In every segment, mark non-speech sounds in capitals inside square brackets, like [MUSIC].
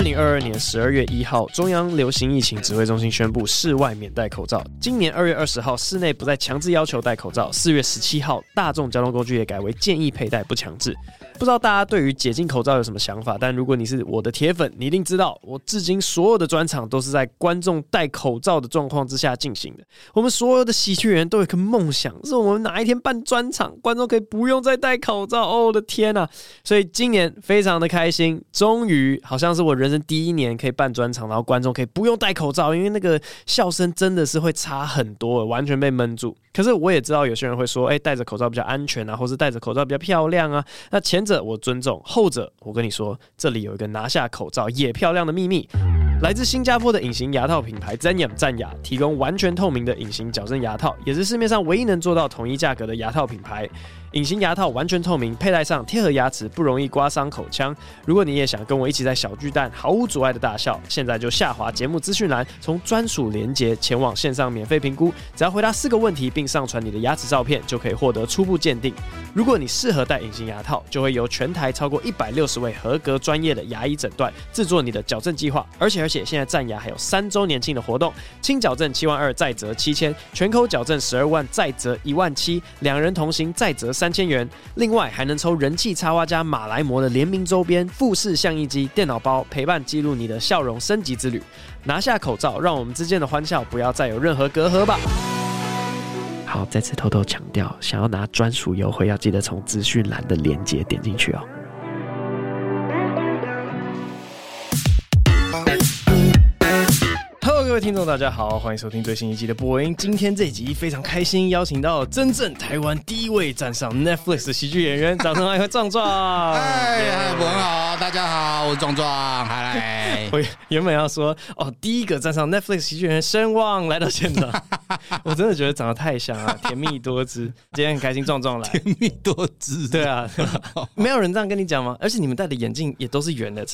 二零二二年十二月一号，中央流行疫情指挥中心宣布，室外免戴口罩。今年二月二十号，室内不再强制要求戴口罩。四月十七号，大众交通工具也改为建议佩戴，不强制。不知道大家对于解禁口罩有什么想法？但如果你是我的铁粉，你一定知道，我至今所有的专场都是在观众戴口罩的状况之下进行的。我们所有的喜剧人都有一个梦想，是我们哪一天办专场，观众可以不用再戴口罩。哦，我的天呐！所以今年非常的开心，终于好像是我人生第一年可以办专场，然后观众可以不用戴口罩，因为那个笑声真的是会差很多，完全被闷住。可是我也知道有些人会说，哎，戴着口罩比较安全啊，或是戴着口罩比较漂亮啊。那前者我尊重，后者我跟你说，这里有一个拿下口罩也漂亮的秘密。来自新加坡的隐形牙套品牌 Zenyum 战牙提供完全透明的隐形矫正牙套，也是市面上唯一能做到统一价格的牙套品牌。隐形牙套完全透明，佩戴上贴合牙齿，不容易刮伤口腔。如果你也想跟我一起在小巨蛋毫无阻碍的大笑，现在就下滑节目资讯栏，从专属连接前往线上免费评估，只要回答四个问题并上传你的牙齿照片，就可以获得初步鉴定。如果你适合戴隐形牙套，就会由全台超过一百六十位合格专业的牙医诊断，制作你的矫正计划。而且而且，现在战牙还有三周年庆的活动，轻矫正七万二再折七千，全口矫正十二万再折一万七，两人同行再折三千元，另外还能抽人气插画家马来模的联名周边、富士相机、电脑包，陪伴记录你的笑容升级之旅。拿下口罩，让我们之间的欢笑不要再有任何隔阂吧。好，再次偷偷强调，想要拿专属优惠，要记得从资讯栏的链接点进去哦。位听众，大家好，欢迎收听最新一集的播音。今天这一集非常开心，邀请到真正台湾第一位站上 Netflix 的喜剧演员，掌声欢迎壮壮。嗨，嗨，博文好，大家好，我是壮壮。嗨，[LAUGHS] 我原本要说哦，第一个站上 Netflix 喜剧演员声望来到现场，[LAUGHS] 我真的觉得长得太像了，甜蜜多汁。今天很开心，壮壮来，甜蜜多汁。对啊，[LAUGHS] 没有人这样跟你讲吗？而且你们戴的眼镜也都是圆的，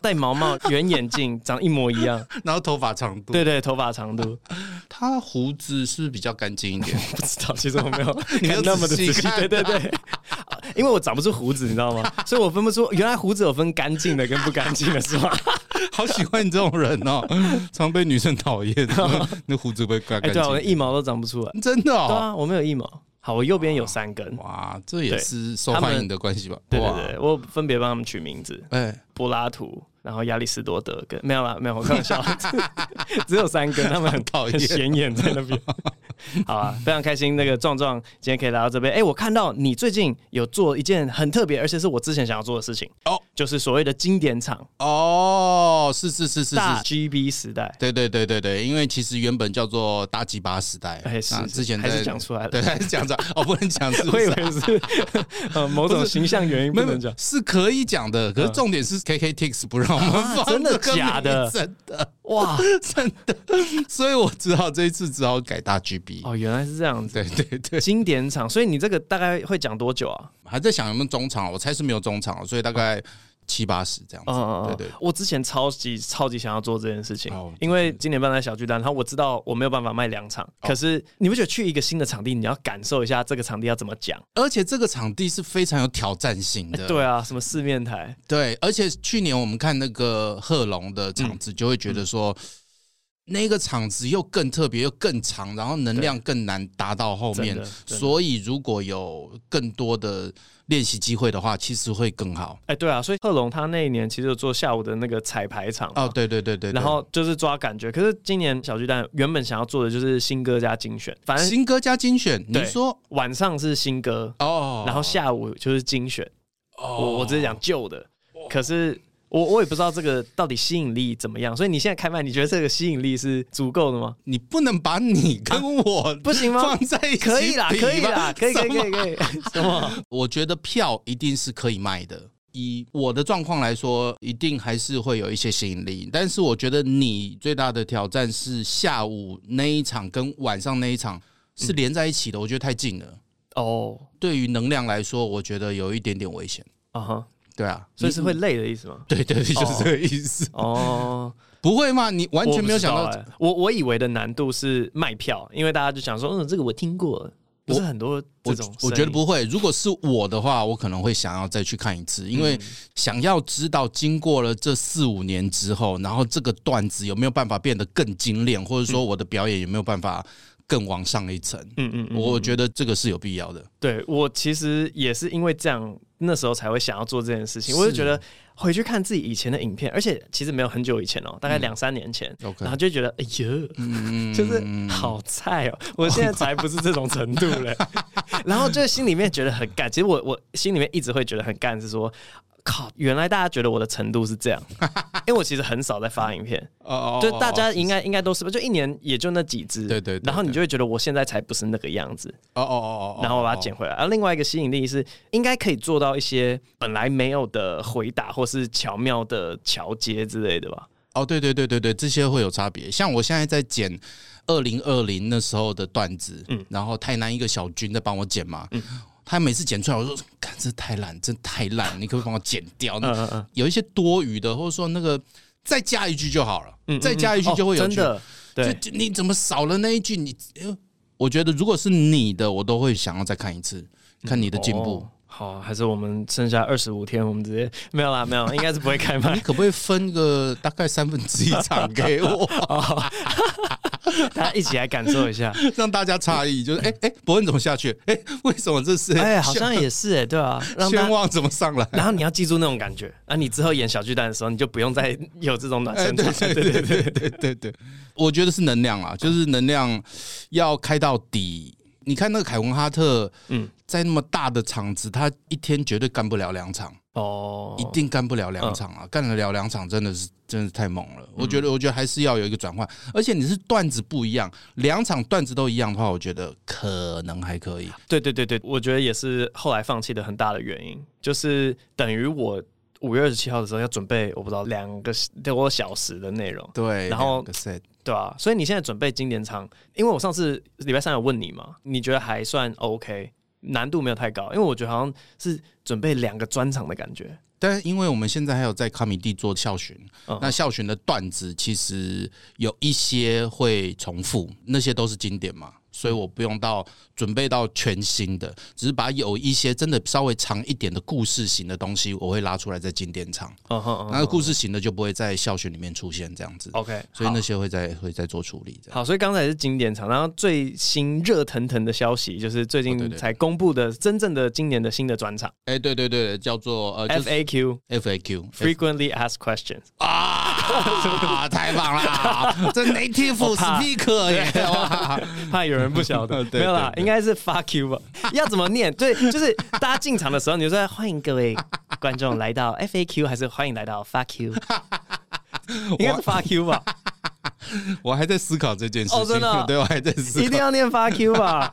戴毛毛圆眼镜，长得一模一样，然后头发长度。对对，头发长度，[LAUGHS] 他胡子是比较干净一点？[LAUGHS] 不知道，其实我没有 [LAUGHS] 你没有那么的仔细。对对对，因为我长不出胡子，你知道吗？所以我分不出原来胡子有分干净的跟不干净的，是吗？好喜欢你这种人哦，常被女生讨厌。那胡子被干干净？对啊，我一毛都长不出来，真的哦。对啊，我没有一毛。好，我右边有三根。哇，这也是受欢迎的关系吧？对对对，我分别帮他们取名字。哎，柏拉图。然后亚里士多德跟没有啦，没有，我开玩笑，[LAUGHS] 只有三个，他们很讨厌，显眼在那边。[LAUGHS] 好啊，非常开心，那个壮壮今天可以来到这边。哎，我看到你最近有做一件很特别，而且是我之前想要做的事情哦，就是所谓的经典场哦，是是是是大 GB 时代，对对对对对，因为其实原本叫做大鸡巴时代，哎是之前还是讲出来了，对，还是讲出来，哦不能讲，是我以为是 [LAUGHS] 呃某种形象原因不能讲，是可以讲的，可是重点是 KKTix 不让。啊、真的假的？真的哇，[LAUGHS] 真的，所以我只好这一次只好改大 GB 哦，原来是这样子，对对对，经典场，所以你这个大概会讲多久啊？还在想有没有中场，我猜是没有中场，所以大概。七八十这样子，嗯、对，对对，我之前超级超级想要做这件事情，哦、因为今年办在小巨蛋，然后我知道我没有办法卖两场，哦、可是你不觉得去一个新的场地，你要感受一下这个场地要怎么讲？而且这个场地是非常有挑战性的，对啊，什么四面台，对，而且去年我们看那个贺龙的场子，就会觉得说。嗯。嗯那个场子又更特别，又更长，然后能量更难达到后面，所以如果有更多的练习机会的话，其实会更好。哎，对啊，所以贺龙他那一年其实有做下午的那个彩排场哦，对对对对，然后就是抓感觉。可是今年小巨蛋原本想要做的就是新歌加精选，反正新歌加精选，你说？晚上是新歌哦，然后下午就是精选。哦，我我只是讲旧的，可是。我我也不知道这个到底吸引力怎么样，所以你现在开麦，你觉得这个吸引力是足够的吗？你不能把你跟我不行吗？放在一起可以啦，可以啦，可以可以可以可以。[LAUGHS] 什么？我觉得票一定是可以卖的。以我的状况来说，一定还是会有一些吸引力。但是我觉得你最大的挑战是下午那一场跟晚上那一场是连在一起的，我觉得太近了。哦，对于能量来说，我觉得有一点点危险。啊哈。对啊，所以是会累的意思吗？[LAUGHS] 对对，就是这个意思。哦，[LAUGHS] 不会吗？你完全没有想到，我我以为的难度是卖票，因为大家就想说，嗯，这个我听过。不是很多这种我，我觉得不会。如果是我的话，我可能会想要再去看一次，因为想要知道经过了这四五年之后，然后这个段子有没有办法变得更精炼，或者说我的表演有没有办法更往上一层。嗯嗯，嗯，我觉得这个是有必要的。对，我其实也是因为这样，那时候才会想要做这件事情。我就觉得。回去看自己以前的影片，而且其实没有很久以前哦，大概两三年前，然后就觉得哎呀，嗯、就是好菜哦，[LAUGHS] 我现在才不是这种程度嘞，[LAUGHS] 然后就心里面觉得很干。其实我我心里面一直会觉得很干，是说。靠！原来大家觉得我的程度是这样，[LAUGHS] 因为我其实很少在发影片，哦，就大家应该应该都是吧，就一年也就那几支，对对，然后你就会觉得我现在才不是那个样子，哦哦哦哦，然后我把它捡回来。而另外一个吸引力是，应该可以做到一些本来没有的回答，或是巧妙的桥接之类的吧？哦，对对对对对，这些会有差别。像我现在在剪二零二零那时候的段子，嗯，然后台南一个小军在帮我剪嘛，嗯。他每次剪出来，我说：“看，这太烂，真太烂，你可不可以帮我剪掉？那有一些多余的，或者说那个再加一句就好了，嗯嗯嗯再加一句就会有真的，对，你怎么少了那一句？你，我觉得如果是你的，我都会想要再看一次，看你的进步。嗯”哦好，还是我们剩下二十五天，我们直接没有啦，没有，应该是不会开麦。你可不可以分个大概三分之一场给我？[LAUGHS] [LAUGHS] [LAUGHS] [LAUGHS] 大家一起来感受一下，[LAUGHS] 让大家诧异，就是哎哎、伯恩怎么下去？哎、欸，为什么这是？哎、欸，[LAUGHS] 好像也是哎、欸，对啊，让宣望怎么上来？然后你要记住那种感觉，啊，你之后演小巨蛋的时候，你就不用再有这种暖身场。对对对对对对对，我觉得是能量啊，就是能量要开到底。你看那个凯文哈特，嗯，在那么大的场子，他一天绝对干不了两场哦，一定干不了两场啊！干得了两场，真的是真的是太猛了。我觉得，我觉得还是要有一个转换，而且你是段子不一样，两场段子都一样的话，我觉得可能还可以。对对对对，我觉得也是后来放弃的很大的原因，就是等于我五月二十七号的时候要准备，我不知道两个多小时的内容，对，然后。对啊，所以你现在准备经典场，因为我上次礼拜三有问你嘛，你觉得还算 OK，难度没有太高，因为我觉得好像是准备两个专场的感觉。但是因为我们现在还有在卡米蒂做校巡，嗯、那校巡的段子其实有一些会重复，那些都是经典嘛。所以我不用到准备到全新的，只是把有一些真的稍微长一点的故事型的东西，我会拉出来在经典场。嗯哼，那个故事型的就不会在校选里面出现这样子。OK，所以那些会在会在做处理。好，所以刚才是经典场，然后最新热腾腾的消息就是最近才公布的真正的今年的新的专场。哎，对对对，叫做呃 FAQ，FAQ，Frequently Asked Questions 啊，[LAUGHS] 太棒了，这 native [LAUGHS] speaker 耶，[LAUGHS] 怕有人。人不晓得，没有啦，应该是 fuck you 吧？要怎么念？对，就是大家进场的时候，你就说欢迎各位观众来到 FAQ，还是欢迎来到 fuck you？应该是 fuck you 吧？我还在思考这件事情，哦、真的，对，我还在思考，一定要念 fuck you 吧？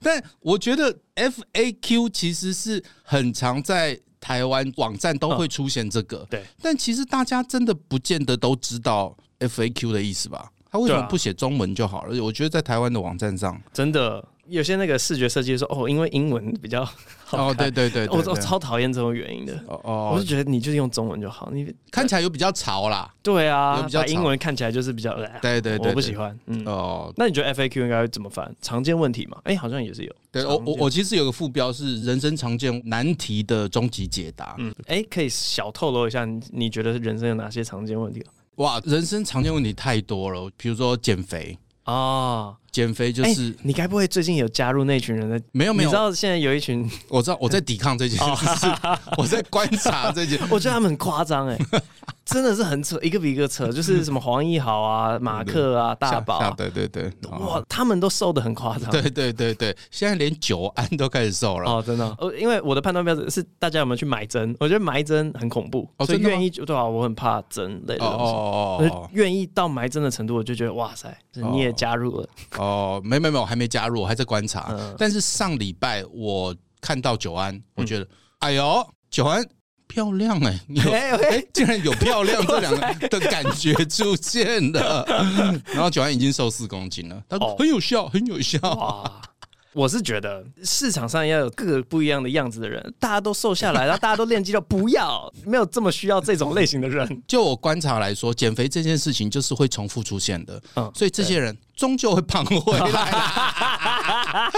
但我觉得 FAQ 其实是很常在台湾网站都会出现这个，哦、对。但其实大家真的不见得都知道 FAQ 的意思吧？他为什么不写中文就好了？我觉得在台湾的网站上，真的有些那个视觉设计说哦，因为英文比较 [LAUGHS] 好。哦，对对对，我我超讨厌这种原因的。哦哦，我是觉得你就是用中文就好，你看起来又比较潮啦。对啊，比较英文看起来就是比较对对对，我不喜欢。嗯哦，那你觉得 FAQ 应该怎么翻？常见问题嘛？哎，好像也是有。对我我我其实有个副标是人生常见难题的终极解答。嗯，哎，可以小透露一下，你觉得人生有哪些常见问题？哇，人生常见问题太多了，比如说减肥啊。哦减肥就是、欸、你该不会最近有加入那群人的？没有没有，你知道现在有一群，我知道我在抵抗这 [LAUGHS] 件事，我在观察这件，[LAUGHS] 我觉得他们很夸张哎，[LAUGHS] 真的是很扯，一个比一个扯，就是什么黄义豪啊、马克啊、大宝、啊，对对对，哇，他们都瘦的很夸张，对对对对，现在连九安都开始瘦了。哦，真的，呃，因为我的判断标准是大家有没有去买针，我觉得埋针很恐怖，所以愿意对啊，我很怕针类的东西，哦哦哦，愿意到埋针的程度，我就觉得哇塞，你也加入了。哦，没没没，我还没加入，我还在观察。嗯、但是上礼拜我看到九安，我觉得，嗯、哎呦，九安漂亮哎、欸，哎、欸，竟然有漂亮 [LAUGHS] 这两个的感觉出现了。[LAUGHS] 然后九安已经瘦四公斤了，他说很有效，很有效。哦我是觉得市场上要有各个不一样的样子的人，大家都瘦下来，[LAUGHS] 然后大家都练肌肉，不要没有这么需要这种类型的人。就我观察来说，减肥这件事情就是会重复出现的，嗯，所以这些人终究会胖回来。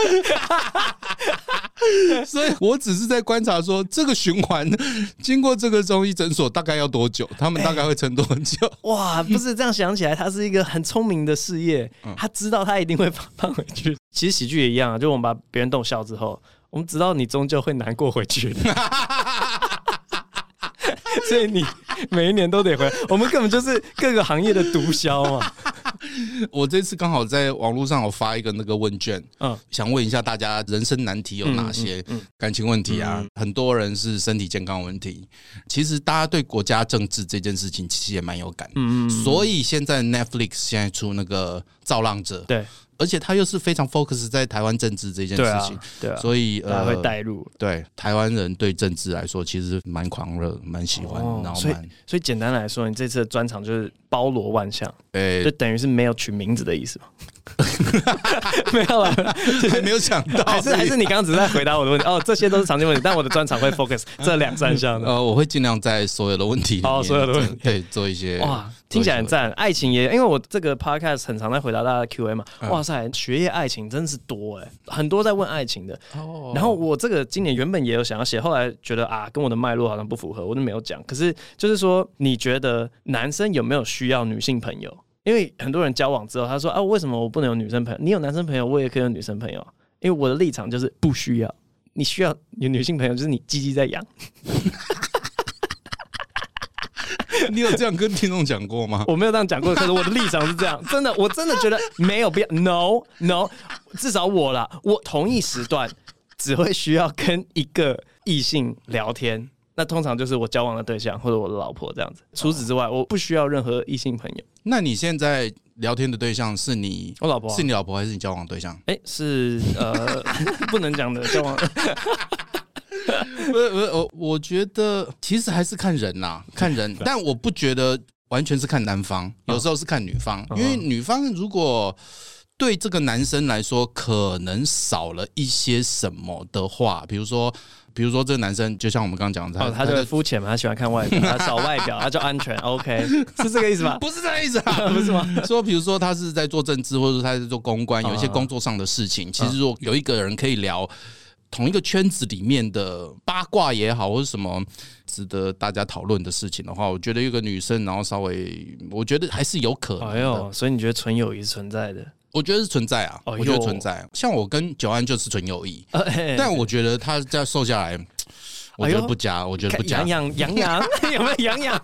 所以我只是在观察说，这个循环经过这个中医诊所大概要多久？他们大概会撑多久？欸、哇，不是这样想起来，他是一个很聪明的事业。他知道他一定会胖胖回去。其实喜剧也一样啊，就我们把别人逗笑之后，我们知道你终究会难过回去的。[LAUGHS] [LAUGHS] 所以你每一年都得回来，我们根本就是各个行业的毒枭嘛。[LAUGHS] 我这次刚好在网络上有发一个那个问卷，嗯，想问一下大家人生难题有哪些？感情问题啊，很多人是身体健康问题。其实大家对国家政治这件事情其实也蛮有感，嗯嗯，所以现在 Netflix 现在出那个《造浪者》，对。而且他又是非常 focus 在台湾政治这件事情，对啊，对啊，所以呃会带入。对台湾人对政治来说，其实蛮狂热，蛮喜欢。哦、然后所以所以简单来说，你这次的专场就是包罗万象，欸、就等于是没有取名字的意思吗？[LAUGHS] 没有了，还没有想到，还是还是你刚刚只是在回答我的问题哦，这些都是常见问题，但我的专场会 focus 这两三项的。呃，我会尽量在所有的问题哦，所有的问题对做一些哇，听起来很赞。爱情也因为我这个 podcast 很常在回答大家的 Q&A 嘛，哇塞，学业爱情真是多哎，很多在问爱情的。哦，然后我这个今年原本也有想要写，后来觉得啊，跟我的脉络好像不符合，我就没有讲。可是就是说，你觉得男生有没有需要女性朋友？因为很多人交往之后，他说啊，为什么我不能有女生朋友？你有男生朋友，我也可以有女生朋友。因为我的立场就是不需要，你需要有女性朋友，就是你鸡鸡在痒。[LAUGHS] 你有这样跟听众讲过吗？我没有这样讲过，可是我的立场是这样，真的，我真的觉得没有必要。No No，至少我啦，我同一时段只会需要跟一个异性聊天。那通常就是我交往的对象或者我的老婆这样子。除此之外，我不需要任何异性朋友。那你现在聊天的对象是你我老婆，是你老婆还是你交往对象？哎、欸，是呃，[LAUGHS] 不能讲的交往。[LAUGHS] 不是不是，我我觉得其实还是看人呐，看人。但我不觉得完全是看男方，有时候是看女方，因为女方如果对这个男生来说可能少了一些什么的话，比如说。比如说，这个男生就像我们刚刚讲的，哦，他就肤浅嘛，他喜欢看外表，[LAUGHS] 他找外表，他就安全，OK，是这个意思吗？[LAUGHS] 不是这个意思啊，[LAUGHS] 不是吗？说，比如说他是在做政治，或者说他在做公关，有一些工作上的事情，其实如果有一个人可以聊同一个圈子里面的八卦也好，或者什么值得大家讨论的事情的话，我觉得一个女生，然后稍微，我觉得还是有可能。哎呦，所以你觉得纯友谊存在的？我觉得是存在啊，我觉得存在。像我跟九安就是纯友谊，[LAUGHS] 但我觉得他这样瘦下来，我觉得不加，我觉得不加。痒痒痒痒，[LAUGHS] 有没有痒痒？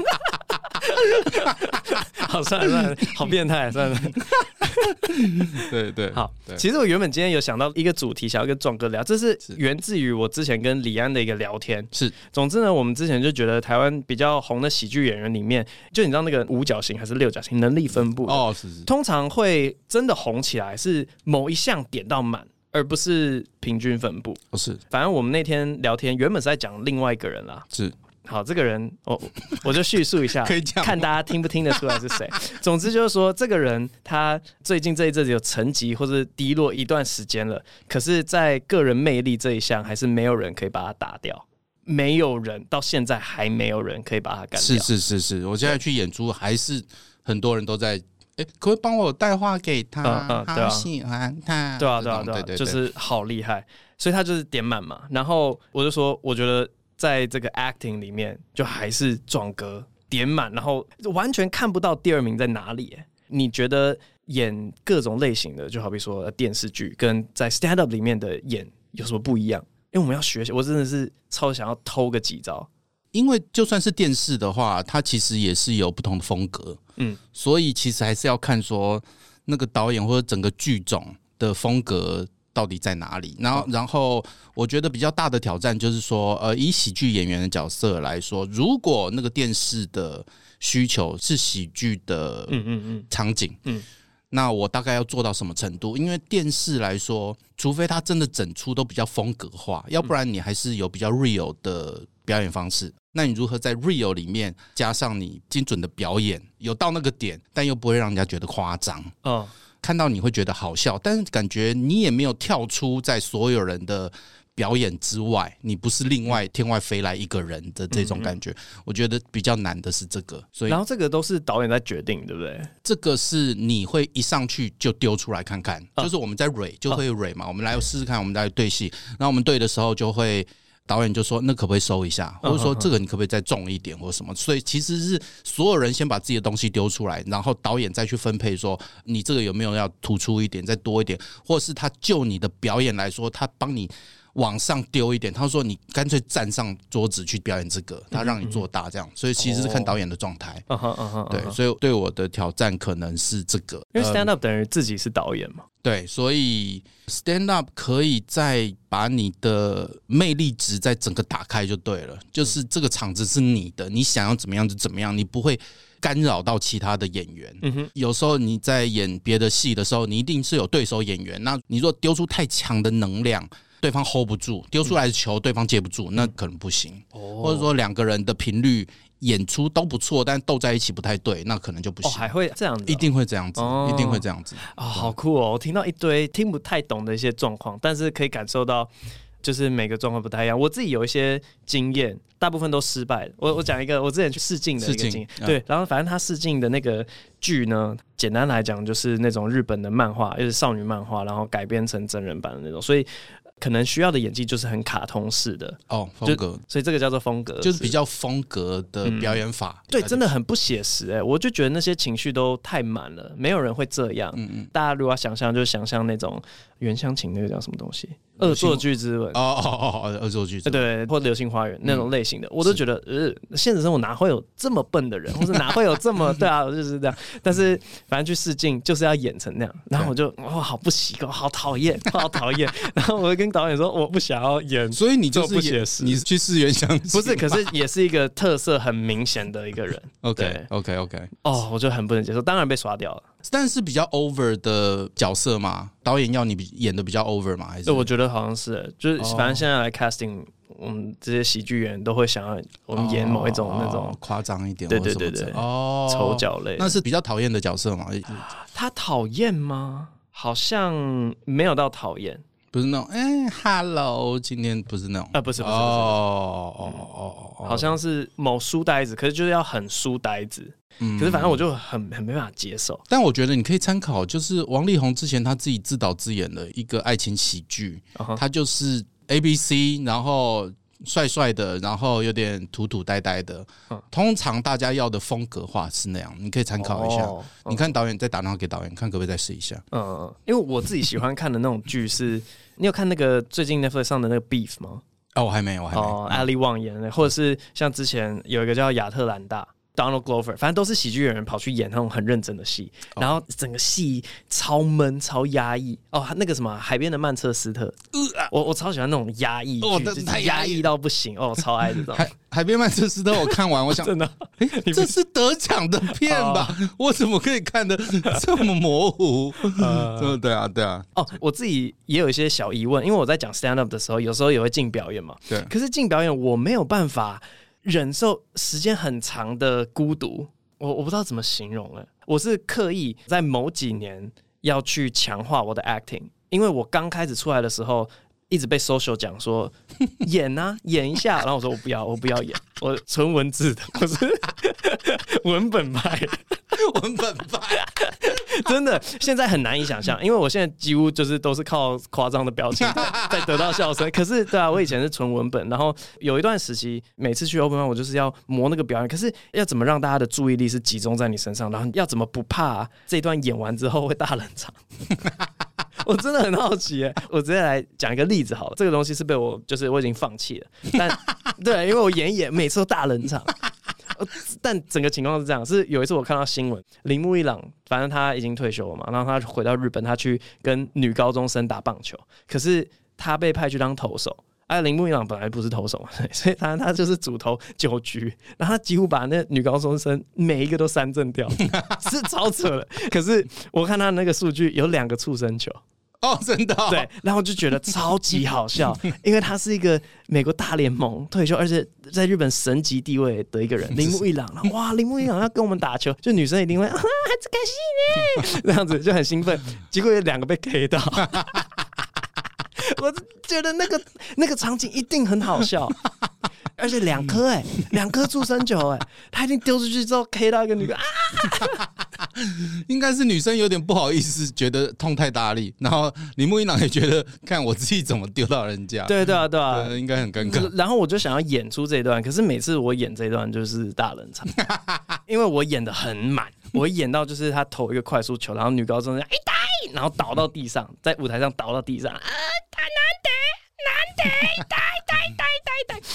[LAUGHS] 好算了算了，[LAUGHS] 好变态，算了。[LAUGHS] 对对，好。其实我原本今天有想到一个主题，想要跟壮哥聊，这是源自于我之前跟李安的一个聊天。是，总之呢，我们之前就觉得台湾比较红的喜剧演员里面，就你知道那个五角星还是六角星能力分布哦，是是。通常会真的红起来是某一项点到满，而不是平均分布。不是，反正我们那天聊天原本是在讲另外一个人啦。是。好，这个人我我就叙述一下，可以讲，看大家听不听得出来是谁。[LAUGHS] 总之就是说，这个人他最近这一阵子有沉寂或者低落一段时间了，可是，在个人魅力这一项，还是没有人可以把他打掉，没有人到现在还没有人可以把他干掉。是是是是，我现在去演出，还是很多人都在，哎，可不可以帮我带话给他？嗯嗯，对啊，喜欢他，对啊对啊对啊，就是好厉害，所以他就是点满嘛。然后我就说，我觉得。在这个 acting 里面，就还是壮哥点满，然后完全看不到第二名在哪里。你觉得演各种类型的，就好比说电视剧，跟在 stand up 里面的演有什么不一样？因为我们要学习，我真的是超想要偷个几招。因为就算是电视的话，它其实也是有不同的风格，嗯，所以其实还是要看说那个导演或者整个剧种的风格。到底在哪里？然后，然后我觉得比较大的挑战就是说，呃，以喜剧演员的角色来说，如果那个电视的需求是喜剧的，嗯嗯嗯，场景，嗯，那我大概要做到什么程度？因为电视来说，除非它真的整出都比较风格化，要不然你还是有比较 real 的表演方式。那你如何在 real 里面加上你精准的表演，有到那个点，但又不会让人家觉得夸张？嗯。看到你会觉得好笑，但是感觉你也没有跳出在所有人的表演之外，你不是另外天外飞来一个人的这种感觉。嗯嗯，我觉得比较难的是这个，所以然后这个都是导演在决定，对不对？这个是你会一上去就丢出来看看，就是我们在蕊就会蕊嘛，我们来试试看，我们来对戏，然后我们对的时候就会。导演就说：“那可不可以收一下？或者说这个你可不可以再重一点，或者什么？所以其实是所有人先把自己的东西丢出来，然后导演再去分配，说你这个有没有要突出一点，再多一点，或者是他就你的表演来说，他帮你往上丢一点。他说你干脆站上桌子去表演这个，他让你做大这样。所以其实是看导演的状态。嗯哼嗯哼对，所以对我的挑战可能是这个，因为 stand up 等于自己是导演嘛。对，所以。” Stand up 可以再把你的魅力值再整个打开就对了，就是这个场子是你的，你想要怎么样就怎么样，你不会干扰到其他的演员。嗯哼，有时候你在演别的戏的时候，你一定是有对手演员，那你若丢出太强的能量，对方 hold 不住，丢出来的球对方接不住，那可能不行。或者说两个人的频率。演出都不错，但斗在一起不太对，那可能就不行。哦，还会这样子，一定会这样子，哦、一定会这样子啊、哦！好酷哦！我听到一堆听不太懂的一些状况，但是可以感受到，就是每个状况不太一样。我自己有一些经验，大部分都失败。我我讲一个，我之前去试镜的一个经验，嗯、对，然后反正他试镜的那个剧呢，简单来讲就是那种日本的漫画，就是少女漫画，然后改编成真人版的那种，所以。可能需要的演技就是很卡通式的。哦，风格，所以这个叫做风格，就是比较风格的表演法。嗯、对，真的很不写实哎、欸，我就觉得那些情绪都太满了，没有人会这样。嗯嗯，大家如果想象，就想象那种原乡情那个叫什么东西。恶作剧之吻哦哦哦哦，恶作剧之吻对，或流星花园那种类型的，我都觉得呃，现实生活哪会有这么笨的人，[LAUGHS] 或者哪会有这么对啊，就是这样。但是反正去试镜就是要演成那样，然后我就哇，好不习惯，好讨厌，[LAUGHS] 好讨厌。然后我就跟导演说，我不想要演，所以你就是不写实，你去试原乡不是？可是也是一个特色很明显的一个人。[LAUGHS] OK OK OK，哦，我就很不能接受，当然被刷掉了。但是比较 over 的角色嘛，导演要你演的比较 over 嘛？还是？我觉得好像是，就是反正现在来 casting，我们这些喜剧演员都会想要我们演某一种那种夸张一点，对对对对，哦，丑角类，那是比较讨厌的角色嘛？他讨厌吗？好像没有到讨厌，不是那种哎，hello，今天不是那种。啊，不是不是哦哦哦哦，好像是某书呆子，可是就是要很书呆子。嗯，可是反正我就很很没办法接受。但我觉得你可以参考，就是王力宏之前他自己自导自演的一个爱情喜剧，他就是 A B C，然后帅帅的，然后有点土土呆呆的。通常大家要的风格化是那样，你可以参考一下。你看导演再打电话给导演，看可不可以再试一下。嗯嗯，因为我自己喜欢看的那种剧是，你有看那个最近 Netflix 上的那个 Beef 吗？哦，我还没，我还没。哦，Ali Wong 演的，或者是像之前有一个叫亚特兰大。Donald Glover，反正都是喜剧演员跑去演那种很认真的戏，然后整个戏超闷、超压抑。哦，那个什么海边的曼彻斯特，我我超喜欢那种压抑剧，太压抑到不行哦，超爱这种。[LAUGHS] 海海边曼彻斯特我看完，我想 [LAUGHS] 真的，这是得奖的片吧？我怎么可以看得这么模糊？[LAUGHS] 嗯，对啊，对啊。哦，我自己也有一些小疑问，因为我在讲 stand up 的时候，有时候也会进表演嘛。对。可是进表演我没有办法。忍受时间很长的孤独，我我不知道怎么形容了。我是刻意在某几年要去强化我的 acting，因为我刚开始出来的时候，一直被 social 讲说 [LAUGHS] 演啊演一下，然后我说我不要，我不要演，我纯文字的，我是 [LAUGHS] 文本派，文本派。真的，现在很难以想象，因为我现在几乎就是都是靠夸张的表情 [LAUGHS] 在得到笑声。可是，对啊，我以前是纯文本，然后有一段时期，每次去 open 我就是要磨那个表演。可是要怎么让大家的注意力是集中在你身上，然后要怎么不怕这一段演完之后会大冷场？[LAUGHS] 我真的很好奇耶。我直接来讲一个例子好了，这个东西是被我就是我已经放弃了，但对，因为我演一演每次都大冷场。但整个情况是这样：是有一次我看到新闻，铃木一朗，反正他已经退休了嘛，然后他回到日本，他去跟女高中生打棒球，可是他被派去当投手。哎，铃木一朗本来不是投手嘛，[LAUGHS] 所以他他就是主投九局，然后他几乎把那女高中生每一个都三振掉，[LAUGHS] 是超扯的。可是我看他那个数据有两个触身球。哦，真的、哦、对，然后就觉得超级好笑，[LAUGHS] 因为他是一个美国大联盟退休，而且在日本神级地位的一个人，铃木一朗，哇，铃木一朗要跟我们打球，就女生一定会啊，孩子开心呢，[LAUGHS] 这样子就很兴奋，结果有两个被 K 到，[LAUGHS] 我就觉得那个那个场景一定很好笑。而且两颗哎，两颗助生球哎，[LAUGHS] 他已经丢出去之后 K 到一个女的啊，[LAUGHS] 应该是女生有点不好意思，觉得痛太大力，然后铃木一郎也觉得看我自己怎么丢到人家，对对啊对啊，应该很尴尬。然后我就想要演出这一段，可是每次我演这一段就是大冷场，[LAUGHS] 因为我演的很满，我演到就是他投一个快速球，然后女高中生一呆，然后倒到地上，在舞台上倒到地上啊，他难得难得呆呆呆呆呆。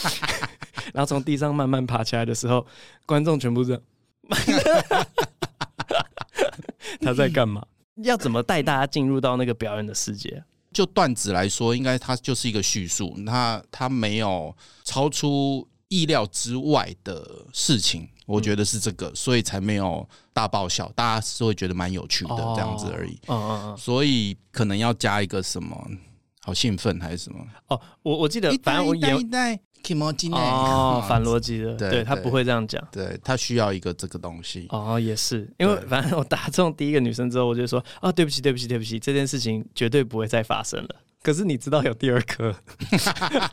[LAUGHS] 然后从地上慢慢爬起来的时候，观众全部这样，他在干嘛？要怎么带大家进入到那个表演的世界？就段子来说，应该它就是一个叙述，那它没有超出意料之外的事情，我觉得是这个，所以才没有大爆笑，大家是会觉得蛮有趣的这样子而已。嗯嗯嗯，所以可能要加一个什么，好兴奋还是什么？哦，我我记得，反正我演。哦，[LAUGHS] 反逻辑的，对，对他不会这样讲，对他需要一个这个东西。哦，也是，因为反正我打中第一个女生之后，我就说，哦，对不起，对不起，对不起，这件事情绝对不会再发生了。可是你知道有第二颗，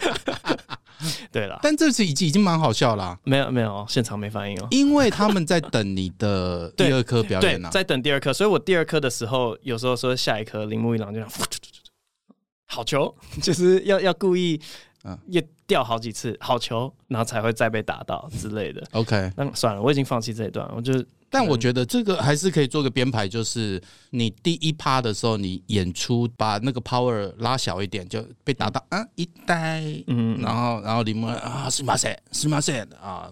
[LAUGHS] 对了，但这次已经已经蛮好笑了啊。没有没有，现场没反应哦，因为他们在等你的第二颗表演呢，在等第二颗，所以我第二颗的时候，有时候说下一颗铃木一郎就这样，[LAUGHS] 好球，就是要要故意。也掉好几次好球，然后才会再被打到之类的。OK，那算了，我已经放弃这一段。我就，但我觉得这个还是可以做个编排，就是你第一趴的时候，你演出把那个 power 拉小一点，就被打到啊一呆，嗯，然后然后你们啊是马赛是马赛啊。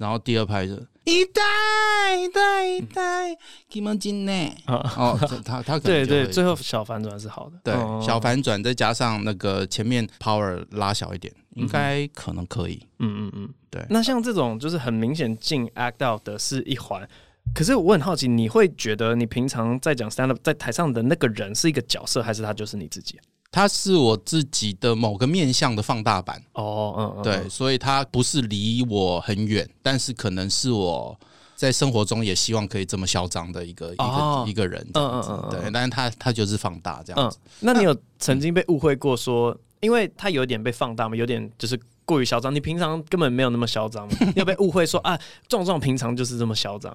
然后第二拍是一代一代一代，金毛金呢？哦，他他可能对对，最后小反转是好的，对，小反转再加上那个前面 power 拉小一点，应该可能可以。嗯嗯嗯，对。那像这种就是很明显进 act out 的是一环，可是我很好奇，你会觉得你平常在讲 stand up 在台上的那个人是一个角色，还是他就是你自己？它是我自己的某个面向的放大版。哦，嗯嗯，对，所以它不是离我很远，但是可能是我在生活中也希望可以这么嚣张的一个一个一个人这样子，对，但是他他就是放大这样子。那你有曾经被误会过说，因为他有点被放大嘛，有点就是过于嚣张，你平常根本没有那么嚣张，[LAUGHS] 你有被误会说啊，壮壮平常就是这么嚣张。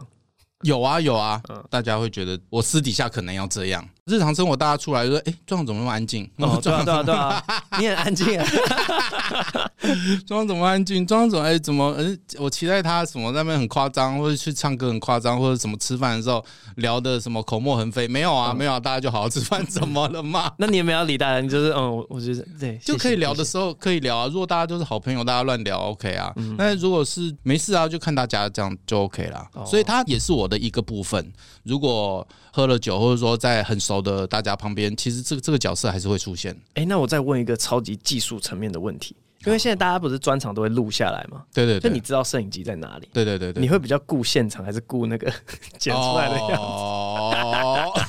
有啊有啊，大家会觉得我私底下可能要这样。日常生活大家出来就说：“哎，壮总怎么那么安静？”哦，对啊对啊对啊，[LAUGHS] 你很安静啊。[LAUGHS] 壮总怎么安静？壮总哎，怎么？哎，我期待他什么在那边很夸张，或者去唱歌很夸张，或者什么吃饭的时候聊的什么口沫横飞？没有啊，没有，大家就好好吃饭，怎么了嘛？[LAUGHS] 那你也没有理大人，就是嗯，我觉得对，就可以聊的时候可以聊啊。如果大家都是好朋友，大家乱聊 OK 啊。但是如果是没事啊，就看大家这样就 OK 啦。所以他也是我。我的一个部分，如果喝了酒，或者说在很熟的大家旁边，其实这个这个角色还是会出现。哎、欸，那我再问一个超级技术层面的问题，因为现在大家不是专场都会录下来吗？对对对，就你知道摄影机在哪里？对对对对，你会比较顾现场，还是顾那个 [LAUGHS] 剪出来的样子？哦，[LAUGHS]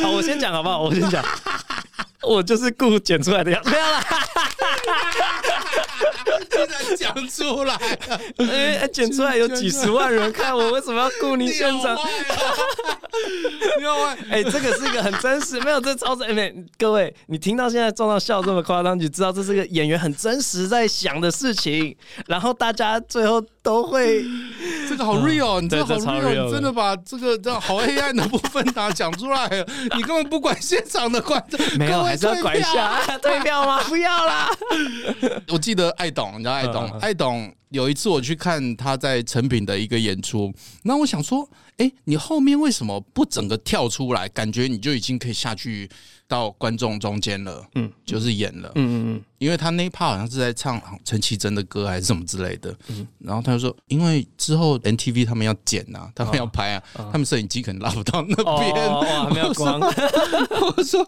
好，我先讲好不好？我先讲，我就是顾剪出来的样子。没有啦。竟然讲出来了，因为剪出来有几十万人看，我为什么要顾你现场？另外，[LAUGHS] 哎，这个是一个很真实，没有这超真。哎，各位，你听到现在撞到笑这么夸张，你知道这是个演员很真实在想的事情。然后大家最后都会，[LAUGHS] 这个好 real，你这个好 real，真的把这个这好黑暗的部分啊讲出来了。你根本不管现场的观众，没有，还是要管一下 [LAUGHS] 退票吗？不要啦。[LAUGHS] 我记得爱董，你知道爱董，爱董有一次我去看他在成品的一个演出，那我想说。哎、欸，你后面为什么不整个跳出来？感觉你就已经可以下去到观众中间了。嗯，就是演了。嗯嗯嗯，因为他那一趴好像是在唱陈绮贞的歌还是什么之类的。嗯，然后他就说，因为之后 NTV 他们要剪啊，他们要拍啊，哦、他们摄影机可能拉不到那边。哦，[LAUGHS] 还没有光。[LAUGHS] 我说，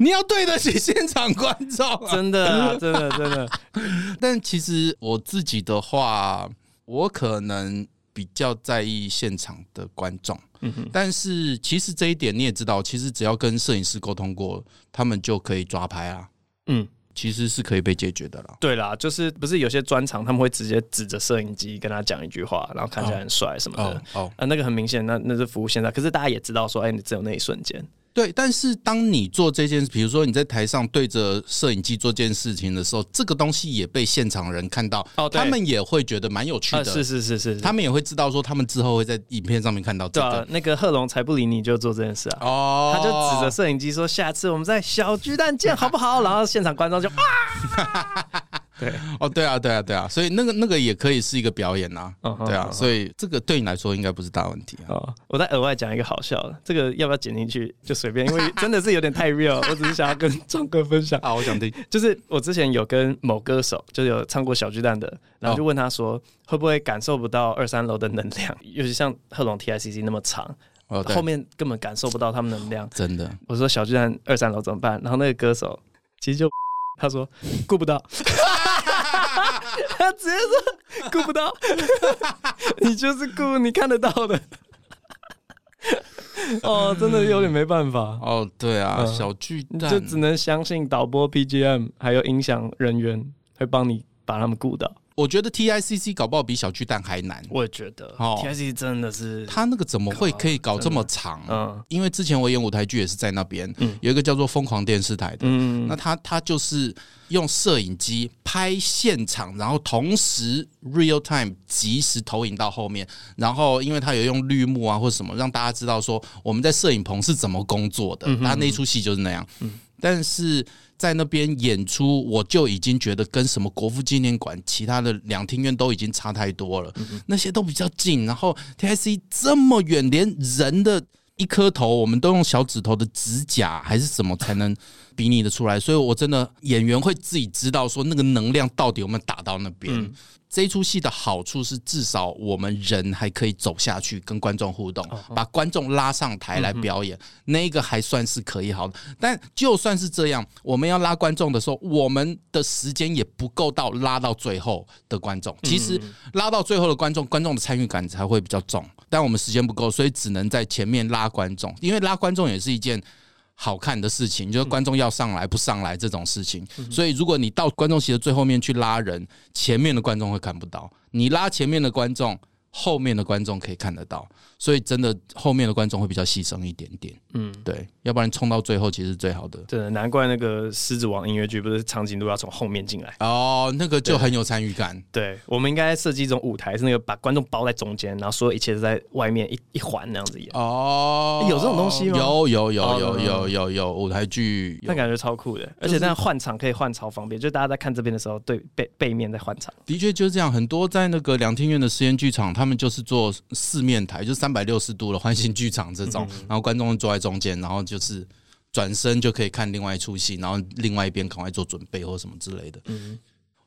你要对得起现场观众、啊，真的、啊，真的，真的。[LAUGHS] 但其实我自己的话，我可能。比较在意现场的观众，嗯哼，但是其实这一点你也知道，其实只要跟摄影师沟通过，他们就可以抓拍啊，嗯，其实是可以被解决的啦。对啦，就是不是有些专场他们会直接指着摄影机跟他讲一句话，然后看起来很帅什么的，哦，哦，啊，那个很明显，那那是服务现场，可是大家也知道说，哎，你只有那一瞬间。对，但是当你做这件事，比如说你在台上对着摄影机做这件事情的时候，这个东西也被现场人看到，哦，他们也会觉得蛮有趣的。啊、是，是，是是是，他们也会知道说，他们之后会在影片上面看到这个。啊、那个贺龙才不理你就做这件事啊！哦，他就指着摄影机说：“下次我们在小巨蛋见，好不好？” [LAUGHS] 然后现场观众就啊。对。[LAUGHS] 哦，对啊，对啊，对啊，所以那个那个也可以是一个表演呐、对啊，嗯、所以这个对你来说应该不是大问题啊。哦，我再额外讲一个好笑的，这个要不要剪进去就随便，因为真的是有点太 real，我只是想要跟 [LAUGHS] 壮哥分享啊，我想听，就是我之前有跟某歌手，就有唱过小巨蛋的，然后就问他说，哦、会不会感受不到二三楼的能量，[LAUGHS] 尤其像贺龙 TICC 那么长，哦，后面根本感受不到他们能量，真的。我说小巨蛋二三楼怎么办？然后那个歌手其实就他说顾不到。他直接说顾不到，你就是顾你看得到的。哦，真的有点没办法。哦，对啊，嗯、小巨蛋就只能相信导播 PGM 还有音响人员会帮你把他们顾到。我觉得 T I C C 搞不好比小巨蛋还难。我也觉得，T I C C 真的是他那个怎么会可以搞这么长？嗯，因为之前我演舞台剧也是在那边，嗯，有一个叫做疯狂电视台的，嗯，那他他就是用摄影机拍现场，然后同时 real time 即时投影到后面，然后因为他有用绿幕啊或者什么，让大家知道说我们在摄影棚是怎么工作的。他那出戏就是那样，嗯，但是。在那边演出，我就已经觉得跟什么国父纪念馆、其他的两厅院都已经差太多了。那些都比较近，然后 TIC 这么远，连人的一颗头，我们都用小指头的指甲还是什么才能比拟的出来。所以我真的演员会自己知道说那个能量到底有没有打到那边。嗯这出戏的好处是，至少我们人还可以走下去跟观众互动，把观众拉上台来表演，那个还算是可以好的。但就算是这样，我们要拉观众的时候，我们的时间也不够到拉到最后的观众。其实拉到最后的观众，观众的参与感才会比较重。但我们时间不够，所以只能在前面拉观众，因为拉观众也是一件。好看的事情，就是观众要上来不上来这种事情，所以如果你到观众席的最后面去拉人，前面的观众会看不到，你拉前面的观众。后面的观众可以看得到，所以真的后面的观众会比较牺牲一点点。嗯，对，要不然冲到最后其实是最好的。对，难怪那个狮子王音乐剧不是长颈鹿要从后面进来哦，那个就很有参与感。对，对，我们应该设计一种舞台，是那个把观众包在中间，然后所有一切都在外面一一环那样子演。哦，有这种东西吗？有有有有有有有舞台剧，那感觉超酷的，而且这样换场可以换超方便，就大家在看这边的时候，对背背面在换场。的确就是这样，很多在那个两厅院的实验剧场，他们就是做四面台，就三百六十度的环形剧场这种，然后观众坐在中间，然后就是转身就可以看另外一出戏，然后另外一边赶快做准备或什么之类的。嗯，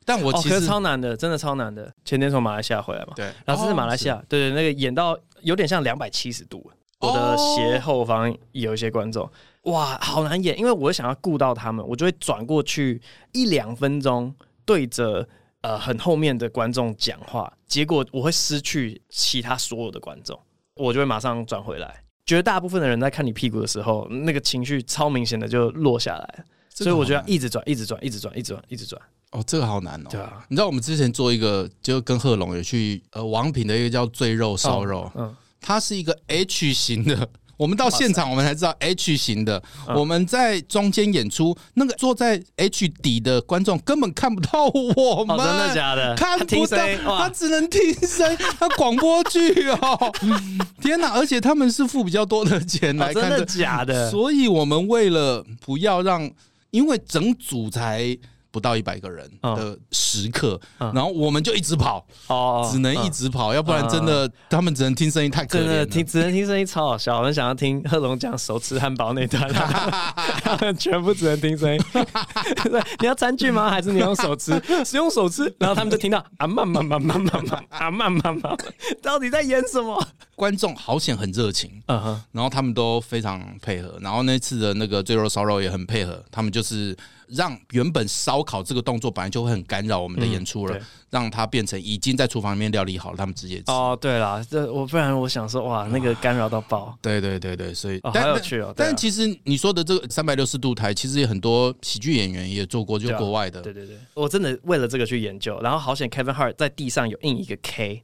但我其实、哦、超难的，真的超难的。前天从马来西亚回来嘛，对，然后是马来西亚，哦、对对，那个演到有点像两百七十度，我的斜后方有一些观众，哇，好难演，因为我想要顾到他们，我就会转过去一两分钟对着。呃，很后面的观众讲话，结果我会失去其他所有的观众，我就会马上转回来。绝大部分的人在看你屁股的时候，那个情绪超明显的就落下来，所以我觉得一直转，一直转，一直转，一直转，一直转。哦，这个好难哦。对啊，你知道我们之前做一个，就跟贺龙有去呃王品的一个叫醉肉烧肉，嗯，它是一个 H 型的。我们到现场，我们才知道 H 型的。我们在中间演出，那个坐在 H 底的观众根本看不到我们，真的假的？看不到，他只能听声。他广播剧哦，[LAUGHS] 天哪！而且他们是付比较多的钱来看的，假的？所以我们为了不要让，因为整组才。不到一百个人的时刻，然后我们就一直跑，只能一直跑，要不然真的他们只能听声音，太可怜了。真的听只能听声音，超好笑。我们想要听贺龙讲手吃汉堡那段，[LAUGHS] 他们全部只能听声音。[LAUGHS] 你要餐具吗？还是你用手吃？[LAUGHS] 使用手吃，然后他们就听到啊慢慢慢慢慢慢啊慢慢慢，到底在演什么？观众好显，很热情，嗯哼然后他们都非常配合，然后那次的那个醉肉烧肉也很配合，他们就是。让原本烧烤这个动作本来就会很干扰我们的演出了，嗯、让它变成已经在厨房里面料理好了，他们直接吃。哦，对了，这我不然我想说，哇，那个干扰到爆。[SIGHS] 对对对对，所以、好有趣哦。但其实你说的这个三百六十度台，其实也很多喜剧演员也做过，就国外的。对对对，我真的为了这个去研究，然后好险 Kevin Hart 在地上有印一个 K。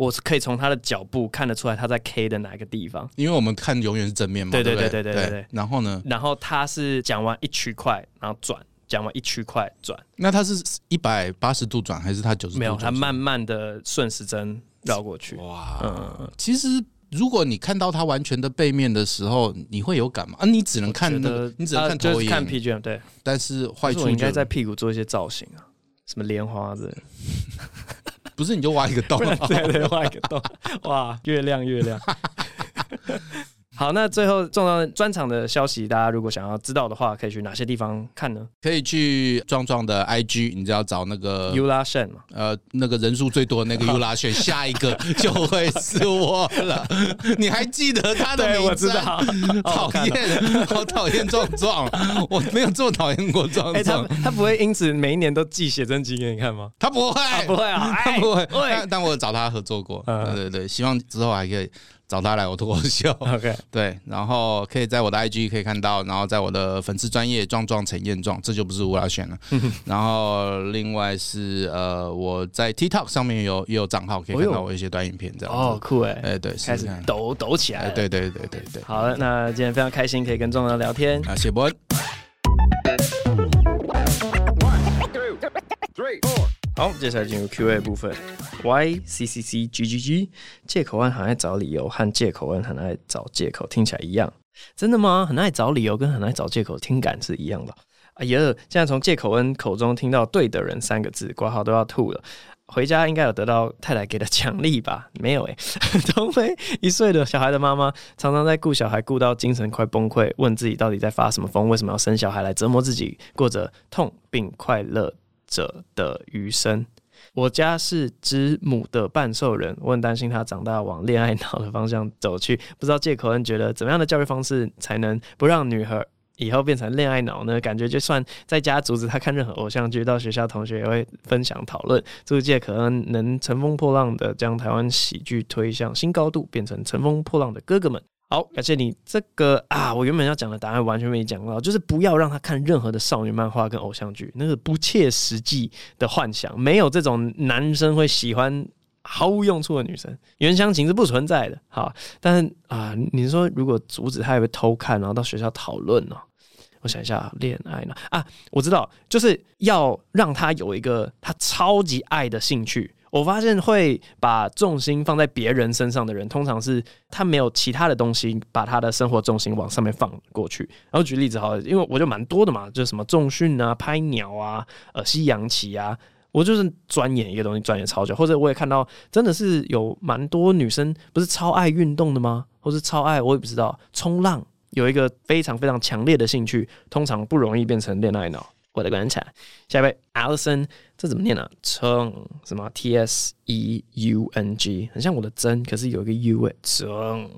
我是可以从他的脚步看得出来他在 K 的哪个地方，因为我们看永远是正面嘛。对对对对对对。然后呢？然后他是讲完一区块，然后转，讲完一区块转。那他是一百八十度转还是他九十度？没有，他慢慢的顺时针绕过去。哇，嗯，其实。如果你看到它完全的背面的时候，你会有感吗？啊，你只能看那个，你只能看投影，就是看 PGM 对。但是坏处，应该在屁股做一些造型啊，什么莲花的，[LAUGHS] 不是你就挖一个洞，[LAUGHS] 对对，挖一个洞，哇，越亮越亮。[LAUGHS] 好，那最后重要专场的消息，大家如果想要知道的话，可以去哪些地方看呢？可以去壮壮的 IG，你只要找那个 Yula Shen 嘛，呃，那个人数最多的那个 Yula Shen，下一个 [LAUGHS] 就会是我了。你还记得他的名字？[LAUGHS] 讨厌，[LAUGHS] 好讨厌壮壮，我没有这么讨厌过壮壮。欸、他他不会因此每一年都寄写真集给你看吗？他不会，啊、不会啊，他不会。但但我找他合作过，嗯、对对对，希望之后还可以。找他来我脱口秀，OK，[LAUGHS] 对，然后可以在我的 IG 可以看到，然后在我的粉丝专业壮壮陈彦壮，这就不是吴老选了。[LAUGHS] 然后另外是呃，我在 TikTok 上面有也有账号，可以看到我一些短影片这样哦，酷哎，哎对，开始抖抖起来，对对对对对。好了，那今天非常开心可以跟壮壮聊天。啊，谢伯恩。好，接下来进入 Q&A 部分。Y C C C G G G，借口案很爱找理由，和借口案很爱找借口听起来一样，真的吗？很爱找理由跟很爱找借口听感是一样的。哎呀，现在从借口恩口中听到“对的人”三个字，挂号都要吐了。回家应该有得到太太给的奖励吧？[LAUGHS] 没有哎、欸。[LAUGHS] 同为一岁的小孩的妈妈，常常在顾小孩顾到精神快崩溃，问自己到底在发什么疯？为什么要生小孩来折磨自己，过着痛并快乐者的余生。我家是之母的半兽人，我很担心他长大往恋爱脑的方向走去。不知道借口恩觉得怎么样的教育方式才能不让女孩以后变成恋爱脑呢？感觉就算在家阻止他看任何偶像剧，到学校同学也会分享讨论。祝借口恩能乘风破浪的将台湾喜剧推向新高度，变成乘风破浪的哥哥们。好，感谢你这个啊！我原本要讲的答案完全没讲到，就是不要让他看任何的少女漫画跟偶像剧，那个不切实际的幻想，没有这种男生会喜欢毫无用处的女生，原乡情是不存在的。好，但是啊，你说如果阻止他也会偷看，然后到学校讨论呢？我想一下，恋爱呢？啊，我知道，就是要让他有一个他超级爱的兴趣。我发现会把重心放在别人身上的人，通常是他没有其他的东西把他的生活重心往上面放过去。然后举例子好了，因为我就蛮多的嘛，就是什么重训啊、拍鸟啊、呃、西洋棋啊，我就是钻研一个东西，钻研超久。或者我也看到，真的是有蛮多女生不是超爱运动的吗？或是超爱我也不知道冲浪，有一个非常非常强烈的兴趣，通常不容易变成恋爱脑。我的观察，下一位 Alison，这怎么念呢、啊？成什么 T S E U N G，很像我的真，可是有一个 U 诶。成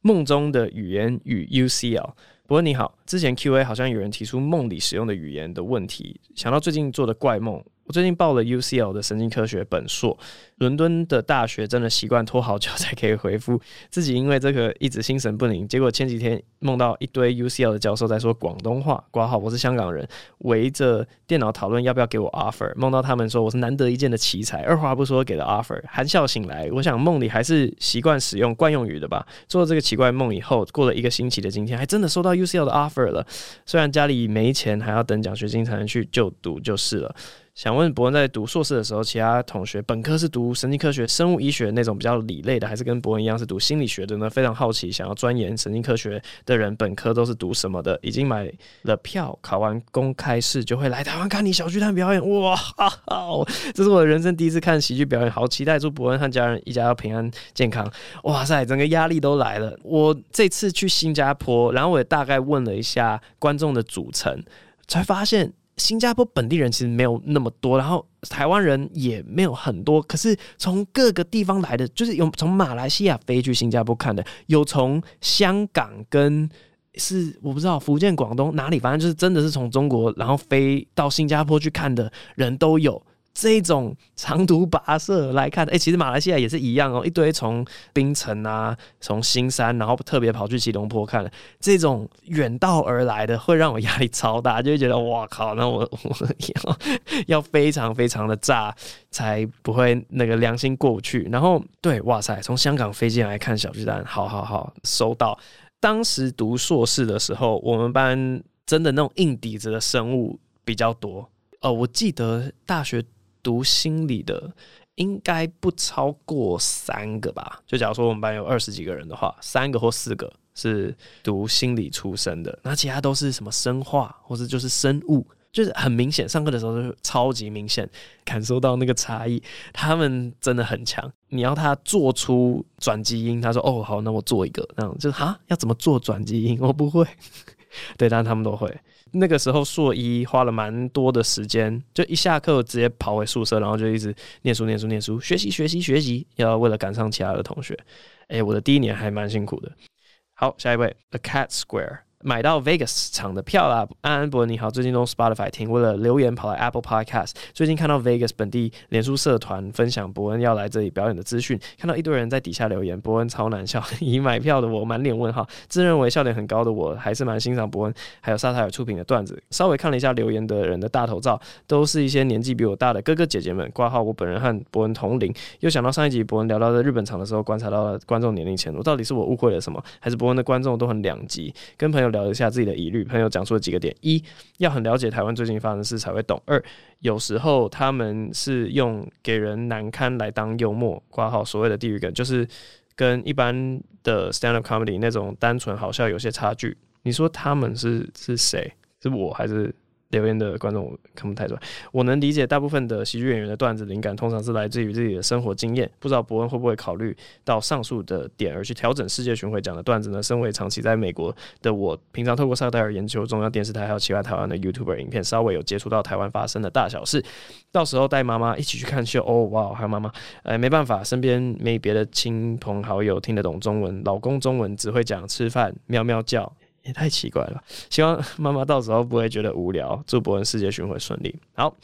梦中的语言与 U C L。不过你好，之前 Q A 好像有人提出梦里使用的语言的问题，想到最近做的怪梦。我最近报了 UCL 的神经科学本硕，伦敦的大学真的习惯拖好久 [LAUGHS] 才可以回复，自己因为这个一直心神不宁，结果前几天梦到一堆 UCL 的教授在说广东话，挂号我是香港人，围着电脑讨论要不要给我 offer，梦到他们说我是难得一见的奇才，二话不说给了 offer，含笑醒来，我想梦里还是习惯使用惯用语的吧。做了这个奇怪梦以后，过了一个星期的今天，还真的收到 UCL 的 offer 了，虽然家里没钱，还要等奖学金才能去就读就是了。想问博恩，在读硕士的时候，其他同学本科是读神经科学、生物医学那种比较理类的，还是跟博恩一样是读心理学的呢？非常好奇，想要钻研神经科学的人，本科都是读什么的？已经买了票，考完公开试就会来台湾看你小巨蛋表演。哇，好，这是我的人生第一次看喜剧表演，好期待！祝博恩和家人一家要平安健康。哇塞，整个压力都来了。我这次去新加坡，然后我也大概问了一下观众的组成，才发现。新加坡本地人其实没有那么多，然后台湾人也没有很多。可是从各个地方来的，就是有从马来西亚飞去新加坡看的，有从香港跟是我不知道福建、广东哪里，反正就是真的是从中国然后飞到新加坡去看的人都有。这种长途跋涉来看，[LAUGHS] 哎、其实马来西亚也是一样哦，一堆从槟城啊，从新山，然后特别跑去吉隆坡看，这种远道而来的，会让我压力超大，就会觉得哇靠，那我我要 [LAUGHS] 要非常非常的炸，才不会那个良心过不去。然后对，哇塞，从香港飞进来看小巨蛋，好好好，收到。当时读硕士的时候，我们班真的那种硬底子的生物比较多。哦，我记得大学。读心理的应该不超过三个吧？就假如说我们班有二十几个人的话，三个或四个是读心理出身的，那其他都是什么生化或者就是生物，就是很明显，上课的时候就超级明显感受到那个差异。他们真的很强，你要他做出转基因，他说：“哦，好，那我做一个。”那样就是哈，要怎么做转基因？我不会。[LAUGHS] 对，但他们都会。那个时候硕一花了蛮多的时间，就一下课直接跑回宿舍，然后就一直念书、念书、念书，学习、学习、学习，要为了赶上其他的同学。哎，我的第一年还蛮辛苦的。好，下一位，The Cat Square。买到 Vegas 场的票啦！安安伯恩你好，最近用 Spotify 听，为了留言跑来 Apple Podcast。最近看到 Vegas 本地脸书社团分享伯恩要来这里表演的资讯，看到一堆人在底下留言，伯恩超难笑。[LAUGHS] 已买票的我满脸问号，自认为笑点很高的我还是蛮欣赏伯恩，还有萨塔尔出品的段子。稍微看了一下留言的人的大头照，都是一些年纪比我大的哥哥姐姐们。挂号我本人和伯恩同龄，又想到上一集伯恩聊到在日本场的时候，观察到了观众年龄前，我到底是我误会了什么，还是伯恩的观众都很两极？跟朋友。聊一下自己的疑虑，朋友讲出了几个点：一要很了解台湾最近发生的事才会懂；二有时候他们是用给人难堪来当幽默，挂号所谓的地狱梗，就是跟一般的 stand up comedy 那种单纯好笑有些差距。你说他们是是谁？是我还是？留言的观众看不太出来，我能理解大部分的喜剧演员的段子灵感通常是来自于自己的生活经验，不知道伯恩会不会考虑到上述的点而去调整世界巡回讲的段子呢？身为长期在美国的我，平常透过萨戴尔研究中央电视台还有其他台湾的 YouTuber 影片，稍微有接触到台湾发生的大小事。到时候带妈妈一起去看秀，哦哇，还有妈妈，哎，没办法，身边没别的亲朋好友听得懂中文，老公中文只会讲吃饭、喵喵叫。也太奇怪了，希望妈妈到时候不会觉得无聊。祝伯恩世界巡回顺利。好，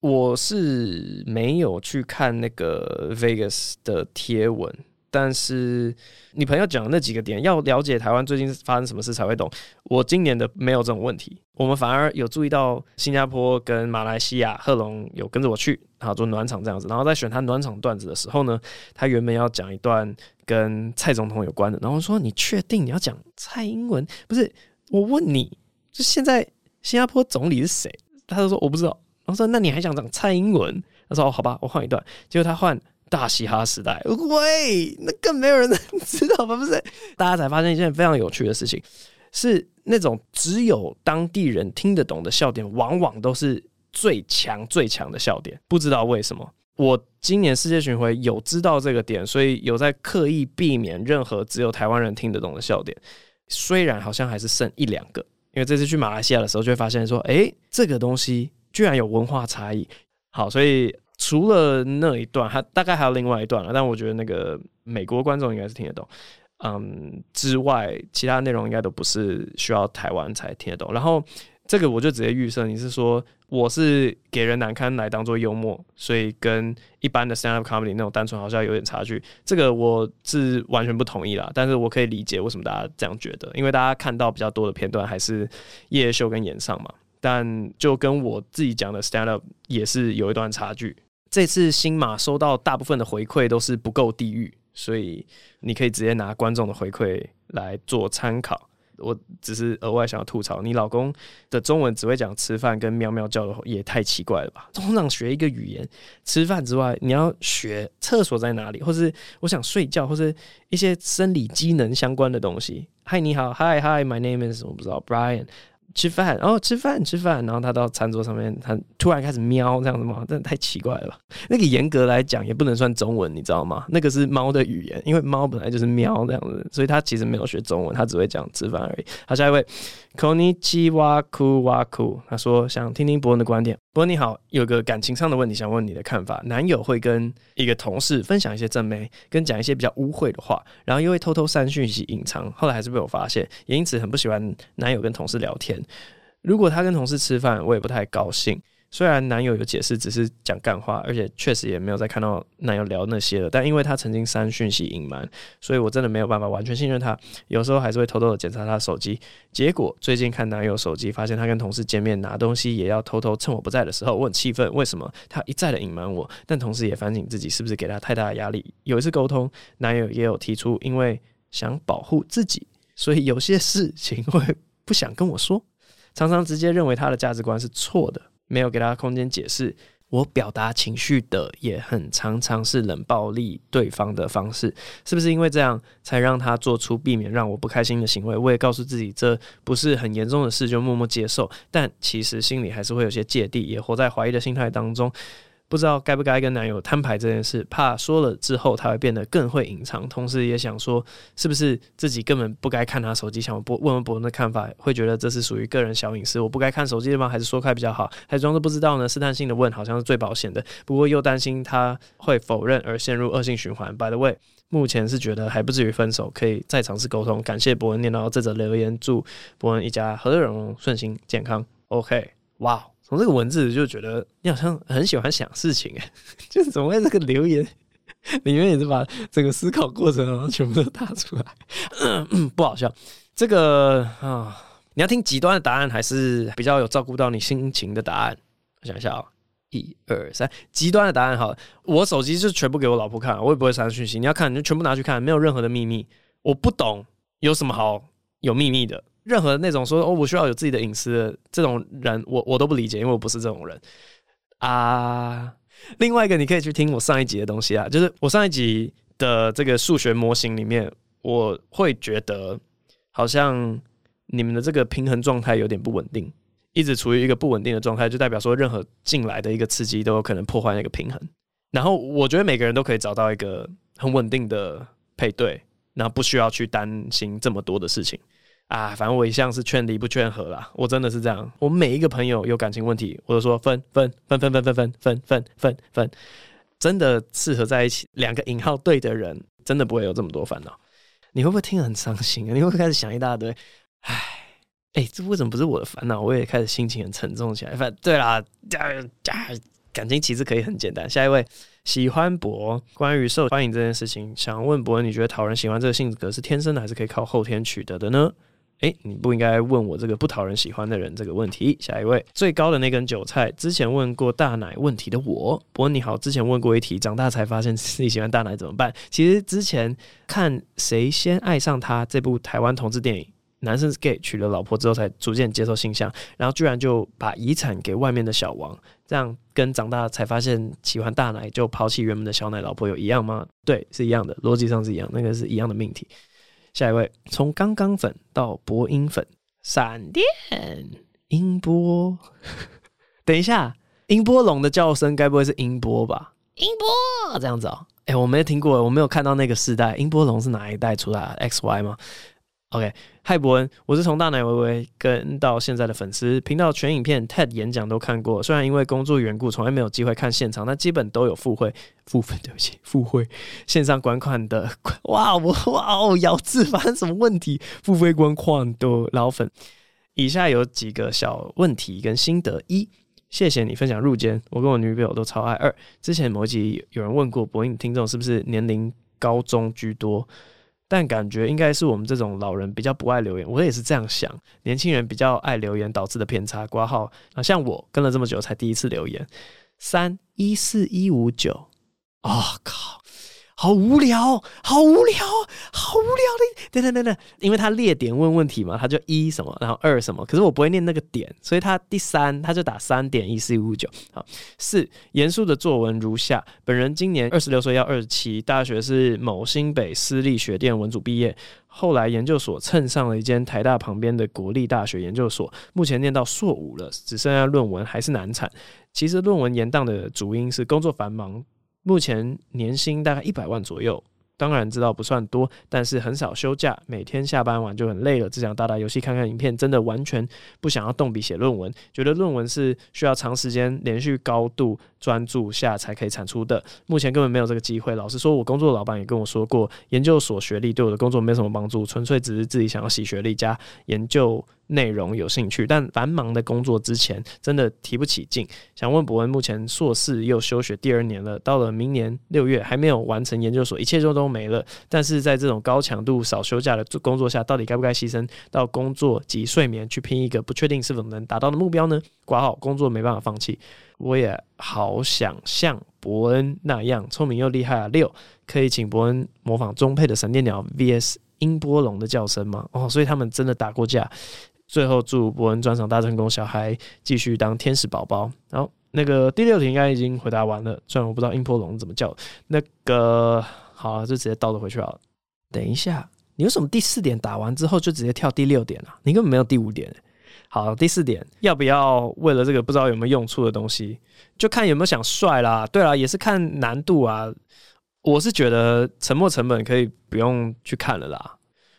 我是没有去看那个 Vegas 的贴文。但是你朋友讲的那几个点，要了解台湾最近发生什么事才会懂。我今年的没有这种问题，我们反而有注意到新加坡跟马来西亚，贺龙有跟着我去，好做暖场这样子。然后在选他暖场段子的时候呢，他原本要讲一段跟蔡总统有关的，然后说：“你确定你要讲蔡英文？不是，我问你，就现在新加坡总理是谁？”他就说：“我不知道。”然后说：“那你还想讲蔡英文？”他说：“哦，好吧，我换一段。”结果他换。大嘻哈时代，喂，那更没有人能 [LAUGHS] 知道吧？不是，大家才发现一件非常有趣的事情，是那种只有当地人听得懂的笑点，往往都是最强最强的笑点。不知道为什么，我今年世界巡回有知道这个点，所以有在刻意避免任何只有台湾人听得懂的笑点。虽然好像还是剩一两个，因为这次去马来西亚的时候，就会发现说，哎、这个东西居然有文化差异。好，所以。除了那一段，还大概还有另外一段了，但我觉得那个美国观众应该是听得懂，嗯，之外其他内容应该都不是需要台湾才听得懂。然后这个我就直接预设你是说我是给人难堪来当做幽默，所以跟一般的 stand up comedy 那种单纯好像有点差距。这个我是完全不同意啦，但是我可以理解为什么大家这样觉得，因为大家看到比较多的片段还是夜秀跟演上嘛。但就跟我自己讲的 stand up 也是有一段差距。这次新马收到大部分的回馈都是不够地狱，所以你可以直接拿观众的回馈来做参考。我只是额外想要吐槽，你老公的中文只会讲吃饭跟喵喵叫的，也太奇怪了吧？通常学一个语言，吃饭之外，你要学厕所在哪里，或是我想睡觉，或是一些生理机能相关的东西。嗨，你好嗨嗨，my name is 我不知道，Brian。吃饭，哦，吃饭，吃饭，然后他到餐桌上面，他突然开始喵，这样子嘛？真的太奇怪了吧。那个严格来讲也不能算中文，你知道吗？那个是猫的语言，因为猫本来就是喵这样子，所以它其实没有学中文，它只会讲吃饭而已。好，下一位。Konichiwa，Ku Waku，他说想听听伯恩的观点。不过你好，有个感情上的问题想问你的看法。男友会跟一个同事分享一些正妹，跟讲一些比较污秽的话，然后又会偷偷删讯息隐藏，后来还是被我发现，也因此很不喜欢男友跟同事聊天。如果他跟同事吃饭，我也不太高兴。虽然男友有解释，只是讲干话，而且确实也没有再看到男友聊那些了。但因为他曾经删讯息隐瞒，所以我真的没有办法完全信任他。有时候还是会偷偷的检查他的手机。结果最近看男友手机，发现他跟同事见面拿东西也要偷偷趁我不在的时候，我很气愤。为什么他一再的隐瞒我？但同时也反省自己是不是给他太大的压力。有一次沟通，男友也有提出，因为想保护自己，所以有些事情会不想跟我说，[LAUGHS] 常常直接认为他的价值观是错的。没有给他空间解释，我表达情绪的也很常常是冷暴力对方的方式，是不是因为这样才让他做出避免让我不开心的行为？我也告诉自己这不是很严重的事，就默默接受，但其实心里还是会有些芥蒂，也活在怀疑的心态当中。不知道该不该跟男友摊牌这件事，怕说了之后他会变得更会隐藏，同时也想说是不是自己根本不该看他手机？想问问博恩的看法，会觉得这是属于个人小隐私，我不该看手机的吗？还是说开比较好？还装作不知道呢？试探性的问好像是最保险的，不过又担心他会否认而陷入恶性循环。By the way，目前是觉得还不至于分手，可以再尝试沟通。感谢博恩念到这则留言，祝博恩一家和乐融融、顺心健康。OK，哇、wow。从这个文字就觉得你好像很喜欢想事情哎，就是怎么会这个留言里面也是把整个思考过程然后全部都打出来，不好笑。这个啊，你要听极端的答案还是比较有照顾到你心情的答案？我想一下啊，一二三，极端的答案好，我手机就全部给我老婆看，我也不会删讯息。你要看你就全部拿去看，没有任何的秘密。我不懂有什么好有秘密的。任何那种说哦，我需要有自己的隐私的这种人，我我都不理解，因为我不是这种人啊。另外一个，你可以去听我上一集的东西啊，就是我上一集的这个数学模型里面，我会觉得好像你们的这个平衡状态有点不稳定，一直处于一个不稳定的状态，就代表说任何进来的一个刺激都有可能破坏那个平衡。然后我觉得每个人都可以找到一个很稳定的配对，然后不需要去担心这么多的事情。啊，反正我一向是劝离不劝和啦，我真的是这样。我每一个朋友有感情问题，我都说分分分分分分分分分分分，真的适合在一起，两个引号对的人，真的不会有这么多烦恼。你会不会听得很伤心啊？你会不会开始想一大堆？唉，哎、这为什么不是我的烦恼？我也开始心情很沉重起来。反对啦，感情其实可以很简单。下一位。喜欢博关于受欢迎这件事情，想问博，你觉得讨人喜欢这个性格是天生的，还是可以靠后天取得的呢？诶、你不应该问我这个不讨人喜欢的人这个问题。下一位，最高的那根韭菜，之前问过大奶问题的我，博恩你好，之前问过一题，长大才发现自己喜欢大奶怎么办？[LAUGHS] 其实之前看《谁先爱上他》这部台湾同志电影。男生是 gay，娶了老婆之后才逐渐接受性向，然后居然就把遗产给外面的小王，这样跟长大才发现喜欢大奶就抛弃原本的小奶老婆有一样吗？对，是一样的，逻辑上是一样，那个是一样的命题。下一位，从刚刚粉到薄音粉，闪电音波，[LAUGHS] 等一下，音波龙的叫声该不会是音波吧？音波这样子哦、喔？哎、欸，我没听过，我没有看到那个世代，音波龙是哪一代出来的？X Y 吗？OK，嗨，博恩，我是从大奶微微跟到现在的粉丝，频道全影片 TED 演讲都看过，虽然因为工作缘故从来没有机会看现场，但基本都有付费付费，[LAUGHS] 对不起，付费线上观看的。哇，我哇哦，咬字发生什么问题？付费观看的老粉，以下有几个小问题跟心得：一，谢谢你分享入间，我跟我女朋友都超爱。二，之前某集有人问过博恩听众是不是年龄高中居多？但感觉应该是我们这种老人比较不爱留言，我也是这样想。年轻人比较爱留言导致的偏差挂号那，像我跟了这么久才第一次留言。三一四一五九，啊靠！好无聊，好无聊，好无聊的。等等等等，因为他列点问问题嘛，他就一什么，然后二什么。可是我不会念那个点，所以他第三他就打三点一四五九。好，四严肃的作文如下：本人今年二十六岁，要二十七，大学是某新北私立学店文组毕业，后来研究所蹭上了一间台大旁边的国立大学研究所，目前念到硕五了，只剩下论文还是难产。其实论文延宕的主因是工作繁忙。目前年薪大概一百万左右，当然知道不算多，但是很少休假，每天下班完就很累了，只想打打游戏、看看影片，真的完全不想要动笔写论文。觉得论文是需要长时间连续高度专注下才可以产出的。目前根本没有这个机会。老实说，我工作的老板也跟我说过，研究所学历对我的工作没什么帮助，纯粹只是自己想要洗学历加研究内容有兴趣。但繁忙的工作之前真的提不起劲。想问博恩，目前硕士又休学第二年了，到了明年六月还没有完成研究所，一切就都没了。但是在这种高强度少休假的工作下，到底该不该牺牲到工作及睡眠去拼一个不确定是否能达到的目标呢？挂号工作没办法放弃，我也好想像伯恩那样聪明又厉害啊！六可以请伯恩模仿中配的闪电鸟 VS 音波龙的叫声吗？哦，所以他们真的打过架。最后祝伯恩专场大成功，小孩继续当天使宝宝。然后那个第六题应该已经回答完了，虽然我不知道音波龙怎么叫。那个好，就直接倒着回去好了。等一下，你为什么第四点打完之后就直接跳第六点了啊？你根本没有第五点。好，第四点，要不要为了这个不知道有没有用处的东西，就看有没有想帅啦。对啦，也是看难度啊。我是觉得沉没成本可以不用去看了啦。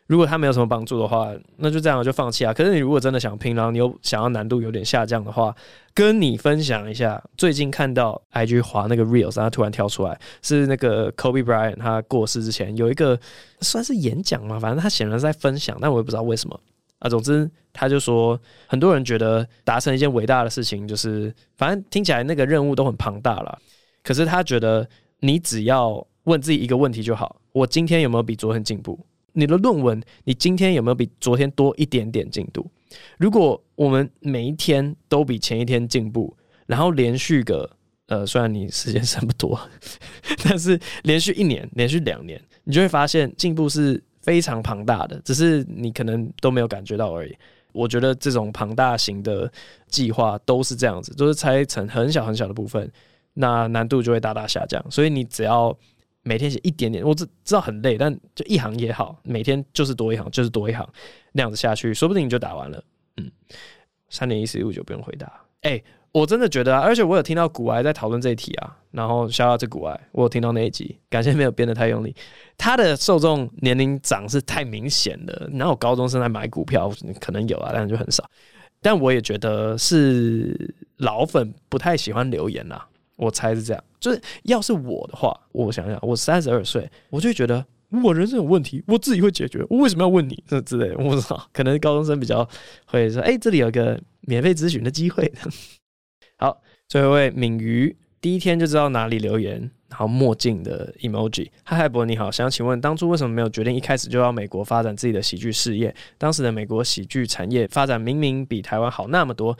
如果它没有什么帮助的话，那就这样就放弃啊。可是你如果真的想拼，然后你又想要难度有点下降的话，跟你分享一下，最近看到 IG 滑那个 Reels，然后突然跳出来是那个 Kobe Bryant 他过世之前有一个算是演讲嘛，反正他显然是在分享，但我也不知道为什么。啊，总之，他就说，很多人觉得达成一件伟大的事情，就是反正听起来那个任务都很庞大了。可是他觉得，你只要问自己一个问题就好：我今天有没有比昨天进步？你的论文，你今天有没有比昨天多一点点进度？如果我们每一天都比前一天进步，然后连续个呃，虽然你时间剩不多，[LAUGHS] 但是连续一年、连续两年，你就会发现进步是。非常庞大的，只是你可能都没有感觉到而已。我觉得这种庞大型的计划都是这样子，都是拆成很小很小的部分，那难度就会大大下降。所以你只要每天写一点点，我知知道很累，但就一行也好，每天就是多一行，就是多一行，那样子下去，说不定你就打完了。嗯，三点一四一五就不用回答。哎、欸。我真的觉得啊，而且我有听到股癌在讨论这一题啊，然后笑到这股癌，我有听到那一集，感谢没有编得太用力。他的受众年龄长是太明显了，哪有高中生在买股票？可能有啊，但是就很少。但我也觉得是老粉不太喜欢留言啦，我猜是这样。就是要是我的话，我想想，我三十二岁，我就觉得我人生有问题，我自己会解决，我为什么要问你这之类的？我不知道，可能高中生比较会说，哎、这里有个免费咨询的机会。好，最后一位敏瑜，第一天就知道哪里留言，然后墨镜的 emoji。嗨嗨，博你好，想请问当初为什么没有决定一开始就要美国发展自己的喜剧事业？当时的美国喜剧产业发展明明比台湾好那么多，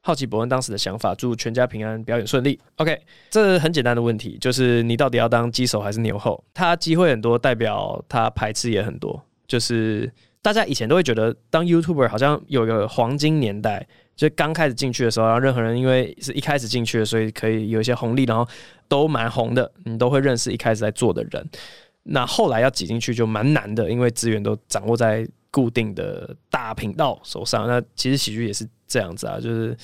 好奇博恩当时的想法。祝全家平安，表演顺利。OK，这很简单的问题，就是你到底要当鸡首还是牛后？他机会很多，代表他排斥也很多。就是大家以前都会觉得当 YouTuber 好像有个黄金年代。就刚开始进去的时候，然后任何人因为是一开始进去的，所以可以有一些红利，然后都蛮红的，你都会认识一开始在做的人。那后来要挤进去就蛮难的，因为资源都掌握在固定的大频道手上。那其实喜剧也是这样子啊，就是